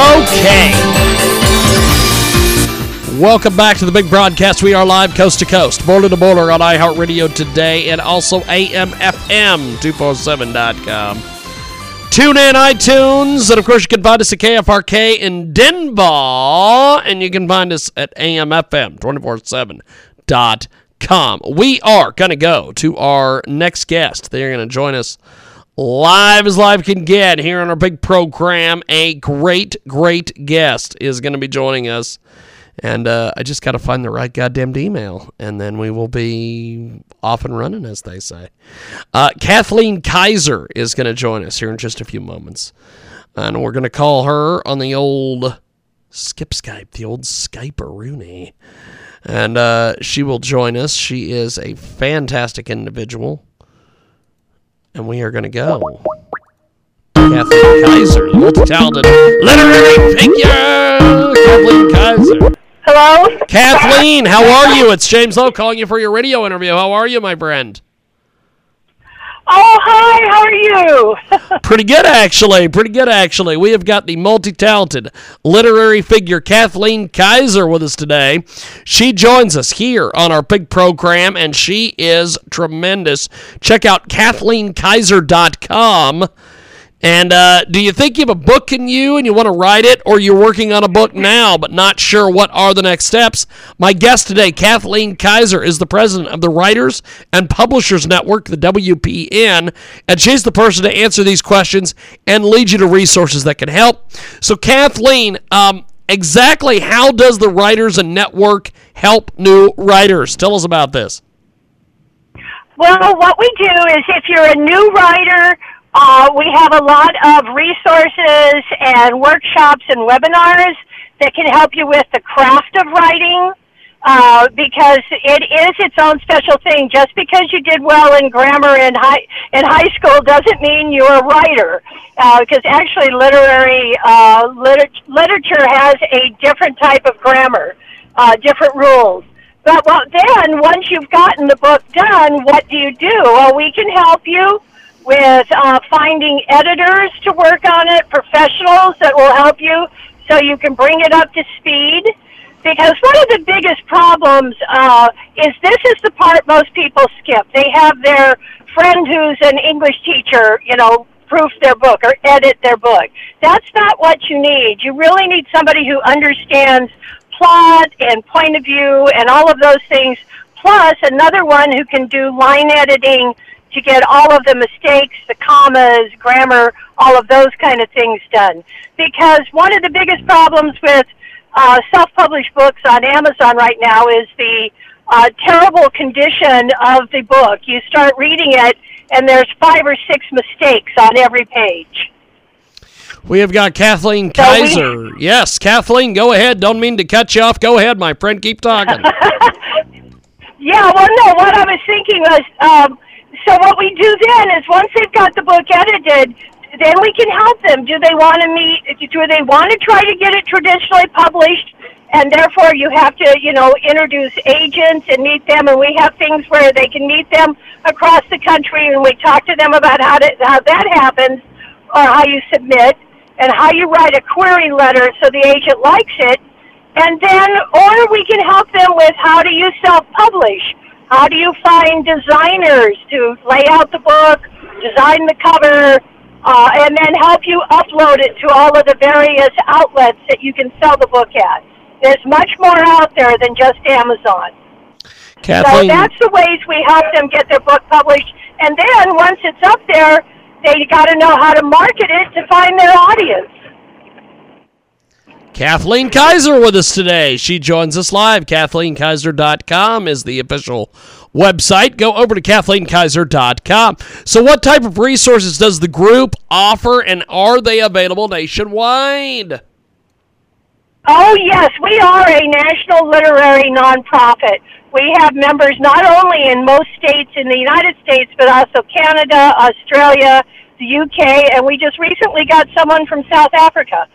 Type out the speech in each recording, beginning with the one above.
Okay. Welcome back to the big broadcast. We are live coast to coast, border to border on iHeartRadio today and also AMFM247.com. Tune in iTunes, and of course you can find us at KFRK in Denver, and you can find us at AMFM247.com. We are going to go to our next guest. They're going to join us live as live can get here on our big program. A great, great guest is going to be joining us. And uh, I just got to find the right goddamn email, and then we will be off and running, as they say. Uh, Kathleen Kaiser is going to join us here in just a few moments. And we're going to call her on the old skip Skype, the old Skype Rooney. And uh, she will join us. She is a fantastic individual. And we are going to go. Kathleen Kaiser, multi talented literary figure. Kathleen Kaiser. Hello? Kathleen, how are you? It's James Lowe calling you for your radio interview. How are you, my friend? Oh, hi. How are you? Pretty good, actually. Pretty good, actually. We have got the multi talented literary figure Kathleen Kaiser with us today. She joins us here on our big program, and she is tremendous. Check out KathleenKaiser.com. And uh, do you think you have a book in you and you want to write it, or you're working on a book now but not sure what are the next steps? My guest today, Kathleen Kaiser, is the president of the Writers and Publishers Network, the WPN, and she's the person to answer these questions and lead you to resources that can help. So, Kathleen, um, exactly how does the Writers and Network help new writers? Tell us about this. Well, what we do is if you're a new writer, uh, we have a lot of resources and workshops and webinars that can help you with the craft of writing uh, because it is its own special thing. Just because you did well in grammar in high in high school doesn't mean you're a writer. Because uh, actually, literary uh, liter- literature has a different type of grammar, uh, different rules. But well, then once you've gotten the book done, what do you do? Well, we can help you with uh, finding editors to work on it, professionals that will help you so you can bring it up to speed. Because one of the biggest problems uh, is this is the part most people skip. They have their friend who's an English teacher, you know, proof their book or edit their book. That's not what you need. You really need somebody who understands plot and point of view and all of those things, plus another one who can do line editing to get all of the mistakes, the commas, grammar, all of those kind of things done. Because one of the biggest problems with uh, self-published books on Amazon right now is the uh, terrible condition of the book. You start reading it, and there's five or six mistakes on every page. We have got Kathleen so Kaiser. We... yes, Kathleen, go ahead. Don't mean to cut you off. Go ahead, my friend. Keep talking. yeah, well, no, what I was thinking was um, so what we do then is once they've got the book edited, then we can help them. Do they want to meet? Do they want to try to get it traditionally published? And therefore, you have to, you know, introduce agents and meet them. And we have things where they can meet them across the country, and we talk to them about how to how that happens, or how you submit, and how you write a query letter so the agent likes it. And then, or we can help them with how do you self-publish how do you find designers to lay out the book, design the cover, uh, and then help you upload it to all of the various outlets that you can sell the book at? There's much more out there than just Amazon. Kathleen. So that's the ways we help them get their book published. And then once it's up there, they got to know how to market it to find their audience. Kathleen Kaiser with us today. She joins us live. KathleenKaiser.com is the official website, go over to KathleenKaiser.com. So, what type of resources does the group offer, and are they available nationwide? Oh, yes, we are a national literary nonprofit. We have members not only in most states in the United States, but also Canada, Australia, the UK, and we just recently got someone from South Africa.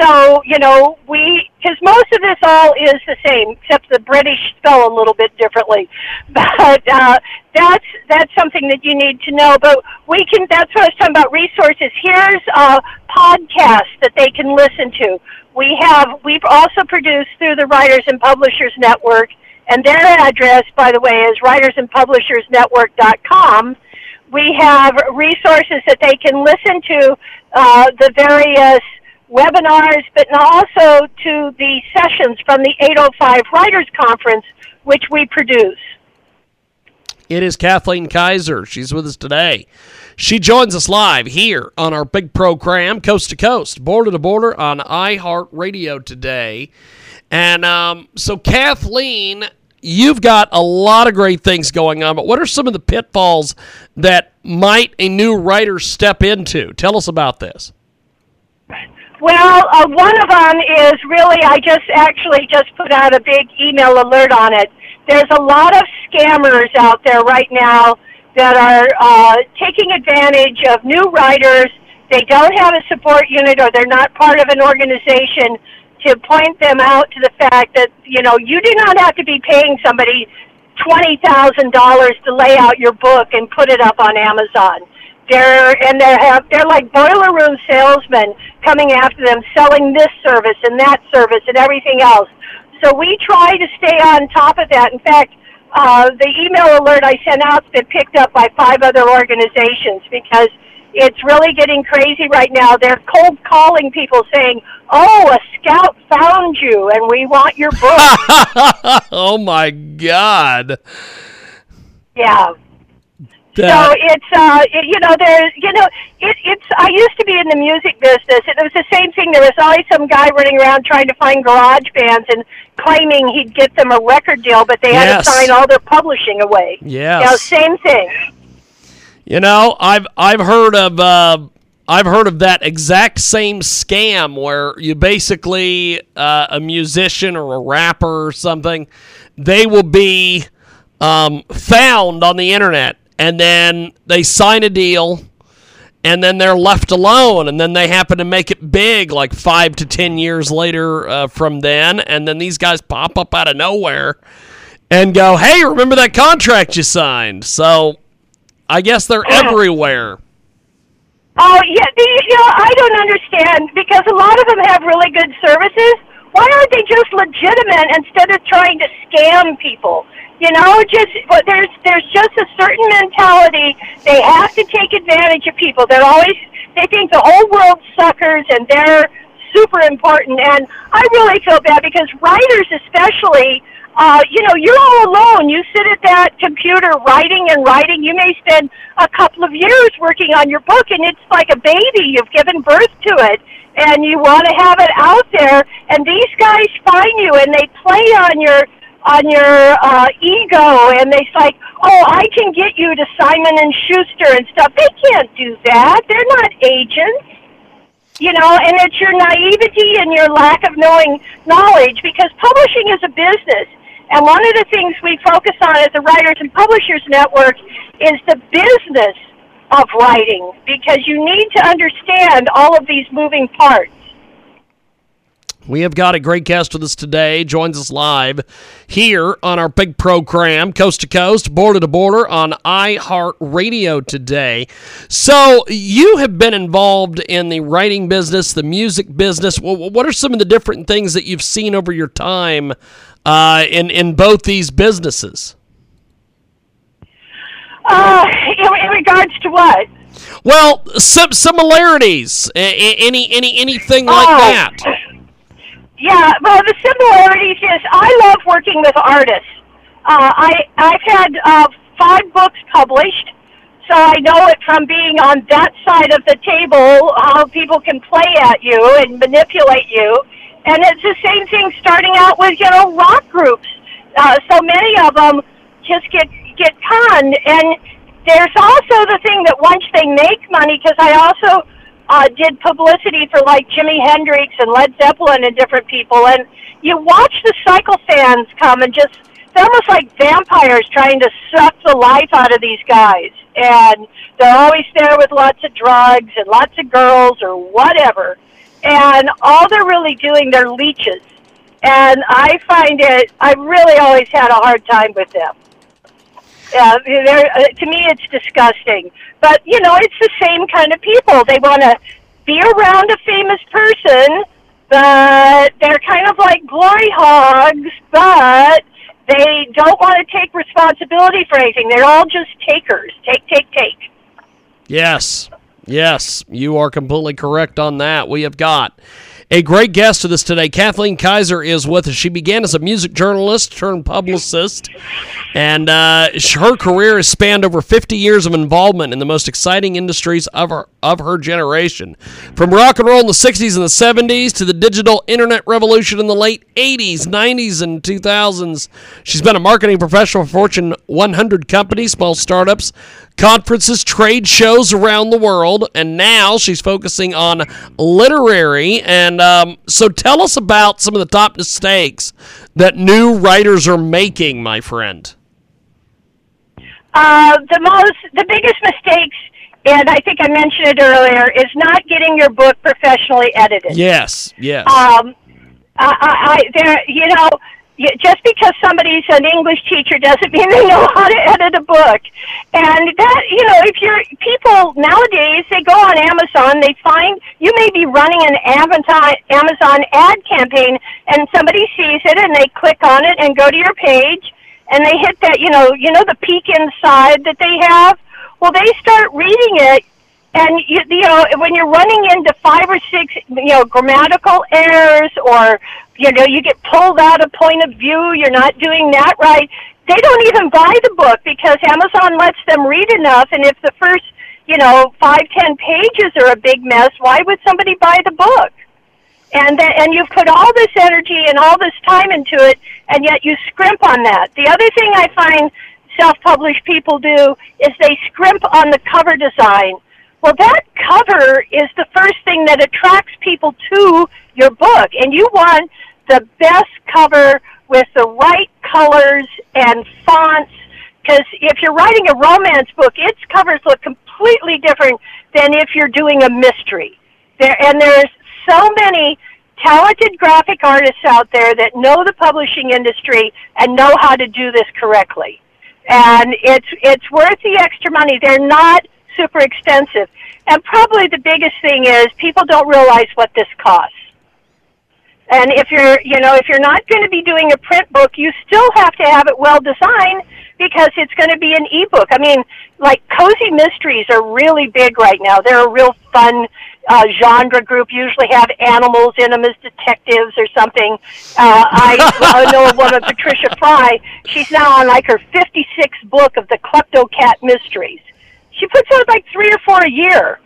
So, you know, we, because most of this all is the same, except the British spell a little bit differently. But uh, that's, that's something that you need to know. But we can, that's what I was talking about resources. Here's a podcast that they can listen to. We have, we've also produced through the Writers and Publishers Network, and their address, by the way, is writersandpublishersnetwork.com. We have resources that they can listen to uh, the various webinars, but also to the sessions from the 805 Writers Conference, which we produce. It is Kathleen Kaiser. She's with us today. She joins us live here on our big program, Coast to Coast, Border to Border on iHeartRadio today. And um, so, Kathleen, you've got a lot of great things going on, but what are some of the pitfalls that might a new writer step into? Tell us about this. Well, uh, one of them is really, I just actually just put out a big email alert on it. There's a lot of scammers out there right now that are uh, taking advantage of new writers. They don't have a support unit or they're not part of an organization to point them out to the fact that, you know, you do not have to be paying somebody $20,000 to lay out your book and put it up on Amazon. They're and they have they're like boiler room salesmen coming after them, selling this service and that service and everything else. So we try to stay on top of that. In fact, uh, the email alert I sent out's been picked up by five other organizations because it's really getting crazy right now. They're cold calling people saying, "Oh, a scout found you, and we want your book." oh my God! Yeah, that. So it's uh, it, you know there's you know it, it's I used to be in the music business and it was the same thing. There was always some guy running around trying to find garage bands and claiming he'd get them a record deal, but they yes. had to sign all their publishing away. Yeah, you know, same thing. You know, I've I've heard of uh, I've heard of that exact same scam where you basically uh, a musician or a rapper or something, they will be um, found on the internet and then they sign a deal and then they're left alone and then they happen to make it big like five to ten years later uh, from then and then these guys pop up out of nowhere and go hey remember that contract you signed? So i guess they're everywhere. Oh yeah you know i don't understand because a lot of them have really good services. Why aren't they just legitimate instead of trying to scam people you know, just but there's there's just a certain mentality. They have to take advantage of people. They're always they think the whole world's suckers and they're super important. And I really feel bad because writers, especially, uh, you know, you're all alone. You sit at that computer writing and writing. You may spend a couple of years working on your book, and it's like a baby. You've given birth to it, and you want to have it out there. And these guys find you, and they play on your on your uh, ego, and they like, oh, I can get you to Simon and Schuster and stuff. They can't do that. They're not agents, you know. And it's your naivety and your lack of knowing knowledge because publishing is a business. And one of the things we focus on at the Writers and Publishers Network is the business of writing because you need to understand all of these moving parts. We have got a great guest with us today. Joins us live here on our big program, Coast to Coast, Border to Border on iHeartRadio today. So, you have been involved in the writing business, the music business. What are some of the different things that you've seen over your time uh, in in both these businesses? Uh, in, in regards to what? Well, some similarities. Any any anything like oh. that. Yeah, well, the similarities is I love working with artists. Uh, I I've had uh, five books published, so I know it from being on that side of the table how people can play at you and manipulate you. And it's the same thing starting out with you know rock groups. Uh, so many of them just get get conned. And there's also the thing that once they make money, because I also uh, did publicity for like Jimi Hendrix and Led Zeppelin and different people, and you watch the cycle fans come and just they're almost like vampires trying to suck the life out of these guys. And they're always there with lots of drugs and lots of girls or whatever. And all they're really doing, they're leeches. And I find it, I really always had a hard time with them. Yeah, uh, to me, it's disgusting. But, you know, it's the same kind of people. They want to be around a famous person, but they're kind of like glory hogs, but they don't want to take responsibility for anything. They're all just takers. Take, take, take. Yes. Yes, you are completely correct on that. We have got a great guest to us today. Kathleen Kaiser is with us. She began as a music journalist turned publicist, and uh, her career has spanned over 50 years of involvement in the most exciting industries of her, of her generation. From rock and roll in the 60s and the 70s to the digital internet revolution in the late 80s, 90s, and 2000s, she's been a marketing professional for Fortune 100 companies, small startups, conferences, trade shows around the world, and now she's focusing on literary. And um, so, tell us about some of the top mistakes that new writers are making, my friend. Uh, the most, the biggest mistakes, and I think I mentioned it earlier, is not getting your book professionally edited. Yes, yes. Um, I, I, I there, you know just because somebody's an English teacher doesn't mean they know how to edit a book. And that, you know, if you're people nowadays, they go on Amazon, they find you may be running an Amazon Amazon ad campaign, and somebody sees it and they click on it and go to your page, and they hit that, you know, you know the peek inside that they have. Well, they start reading it, and you, you know when you're running into five or six you know grammatical errors or you know you get pulled out of point of view you're not doing that right they don't even buy the book because amazon lets them read enough and if the first you know five ten pages are a big mess why would somebody buy the book? And then, and you've put all this energy and all this time into it and yet you scrimp on that. The other thing i find self-published people do is they scrimp on the cover design well, that cover is the first thing that attracts people to your book, and you want the best cover with the right colors and fonts. Because if you're writing a romance book, its covers look completely different than if you're doing a mystery. There and there's so many talented graphic artists out there that know the publishing industry and know how to do this correctly. And it's it's worth the extra money. They're not super expensive. And probably the biggest thing is people don't realize what this costs. And if you're, you know, if you're not going to be doing a print book, you still have to have it well designed because it's going to be an ebook. I mean, like cozy mysteries are really big right now. They're a real fun uh, genre group. Usually have animals in them as detectives or something. Uh, I, I know a woman, Patricia Fry. She's now on like her 56th book of the Klepto Cat mysteries. She puts out like three or four a year,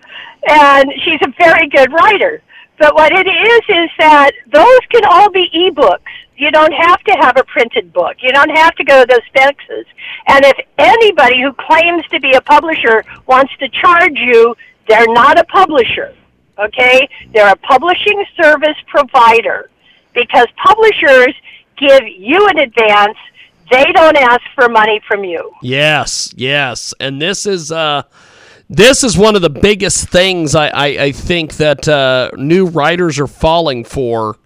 and she's a very good writer. But what it is is that those can all be ebooks. You don't have to have a printed book. You don't have to go to those fences. And if anybody who claims to be a publisher wants to charge you, they're not a publisher. Okay? They're a publishing service provider. Because publishers give you an advance they don't ask for money from you. Yes, yes, and this is uh, this is one of the biggest things I I, I think that uh, new writers are falling for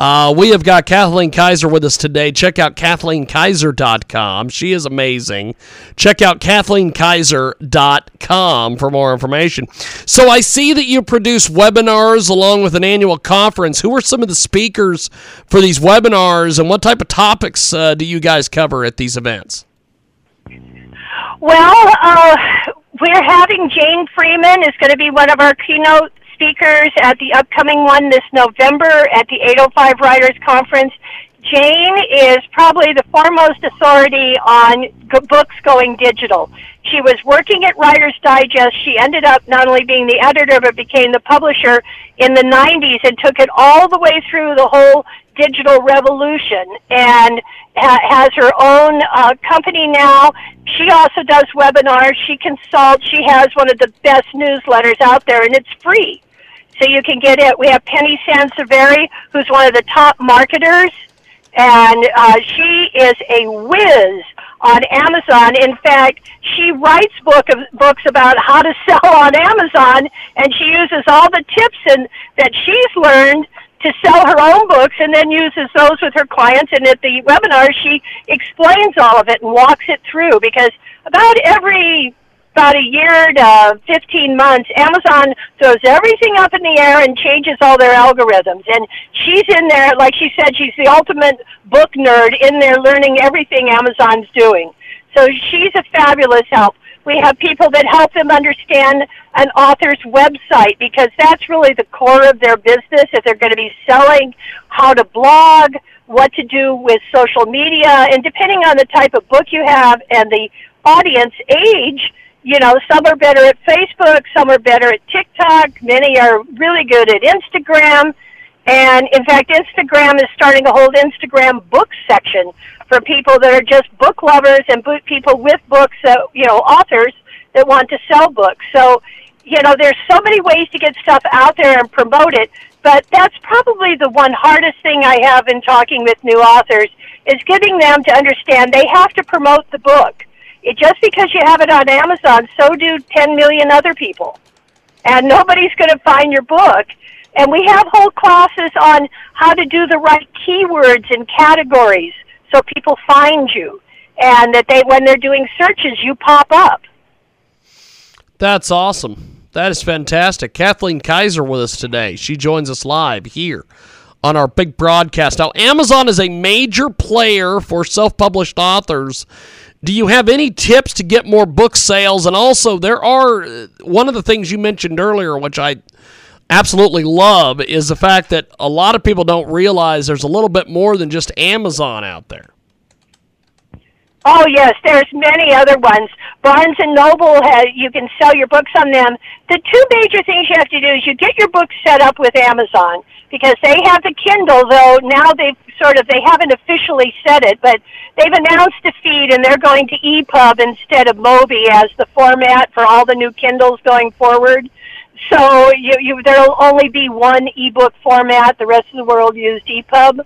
uh, we have got Kathleen Kaiser with us today. Check out KathleenKaiser.com. She is amazing. Check out KathleenKaiser.com for more information. So I see that you produce webinars along with an annual conference. Who are some of the speakers for these webinars and what type of topics uh, do you guys cover at these events? Well, uh, we're having Jane Friedman is going to be one of our keynote speakers at the upcoming one this November at the 805 Writers Conference. Jane is probably the foremost authority on books going digital. She was working at Writer's Digest. She ended up not only being the editor, but became the publisher in the 90s and took it all the way through the whole digital revolution and ha- has her own uh, company now. She also does webinars. She consults. She has one of the best newsletters out there, and it's free. So you can get it. We have Penny Sansevieri, who's one of the top marketers and uh, she is a whiz on Amazon. In fact, she writes book of, books about how to sell on Amazon, and she uses all the tips and that she's learned to sell her own books, and then uses those with her clients. And at the webinar, she explains all of it and walks it through because about every about a year to 15 months, Amazon throws everything up in the air and changes all their algorithms. And she's in there, like she said, she's the ultimate book nerd in there learning everything Amazon's doing. So she's a fabulous help. We have people that help them understand an author's website because that's really the core of their business. If they're going to be selling, how to blog, what to do with social media, and depending on the type of book you have and the audience age, you know, some are better at Facebook, some are better at TikTok, many are really good at Instagram. And in fact, Instagram is starting a whole Instagram book section for people that are just book lovers and book people with books, that, you know, authors that want to sell books. So, you know, there's so many ways to get stuff out there and promote it, but that's probably the one hardest thing I have in talking with new authors is getting them to understand they have to promote the book it, just because you have it on Amazon, so do 10 million other people. And nobody's going to find your book. And we have whole classes on how to do the right keywords and categories so people find you. And that they, when they're doing searches, you pop up. That's awesome. That is fantastic. Kathleen Kaiser with us today. She joins us live here on our big broadcast. Now, Amazon is a major player for self published authors do you have any tips to get more book sales? And also, there are one of the things you mentioned earlier, which I absolutely love, is the fact that a lot of people don't realize there's a little bit more than just Amazon out there. Oh yes, there's many other ones. Barnes and Noble has you can sell your books on them. The two major things you have to do is you get your books set up with Amazon because they have the Kindle though now they've sort of they haven't officially said it, but they've announced a feed and they're going to EPUB instead of Mobi as the format for all the new Kindles going forward. So you, you there'll only be one ebook format. The rest of the world used EPUB,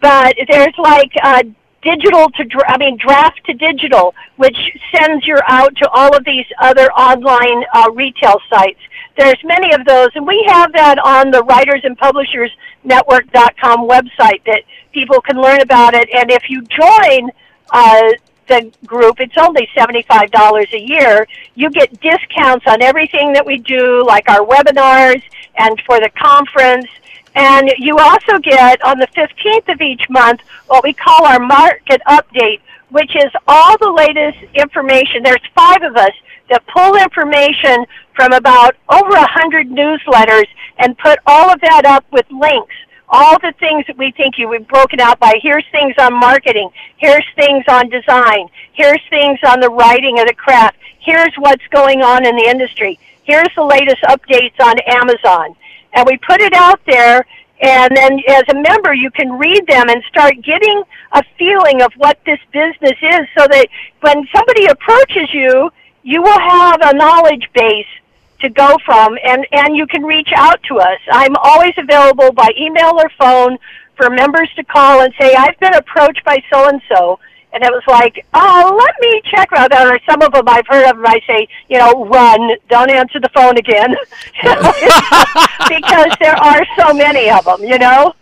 but there's like uh, digital to I mean draft to digital, which sends you out to all of these other online uh, retail sites. There's many of those, and we have that on the Writers and Publishers Network.com website that people can learn about it. And if you join uh, the group, it's only $75 a year. You get discounts on everything that we do, like our webinars and for the conference. And you also get on the 15th of each month what we call our market update, which is all the latest information. There's five of us that pull information from about over a hundred newsletters and put all of that up with links all the things that we think you we've broken out by here's things on marketing, here's things on design, here's things on the writing of the craft, here's what's going on in the industry, here's the latest updates on Amazon. And we put it out there and then as a member you can read them and start getting a feeling of what this business is so that when somebody approaches you, you will have a knowledge base to go from, and, and you can reach out to us. I'm always available by email or phone for members to call and say, I've been approached by so and so. And it was like, oh, let me check that. Or some of them I've heard of them, I say, you know, run, don't answer the phone again. because there are so many of them, you know?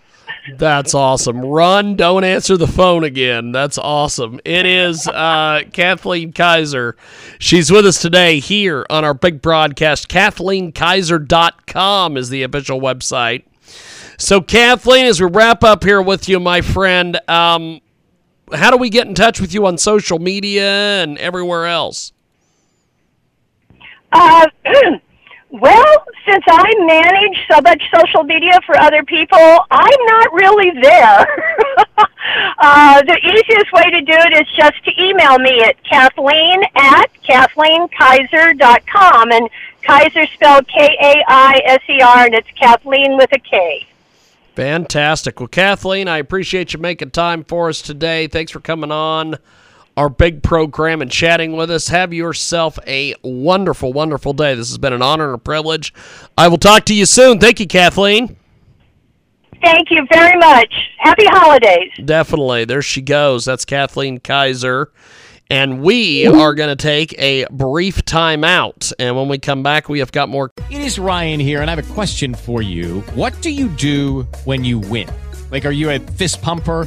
That's awesome. Run, don't answer the phone again. That's awesome. It is uh, Kathleen Kaiser. She's with us today here on our big broadcast. KathleenKaiser.com is the official website. So, Kathleen, as we wrap up here with you, my friend, um, how do we get in touch with you on social media and everywhere else? Uh, Well, since I manage so much social media for other people, I'm not really there. Uh, the easiest way to do it is just to email me at Kathleen at KathleenKaiser.com. And Kaiser spelled K A I S E R, and it's Kathleen with a K. Fantastic. Well, Kathleen, I appreciate you making time for us today. Thanks for coming on our big program and chatting with us. Have yourself a wonderful, wonderful day. This has been an honor and a privilege. I will talk to you soon. Thank you, Kathleen. Thank you very much. Happy holidays. Definitely. There she goes. That's Kathleen Kaiser. And we are going to take a brief time out. And when we come back, we have got more. It is Ryan here, and I have a question for you. What do you do when you win? Like, are you a fist pumper?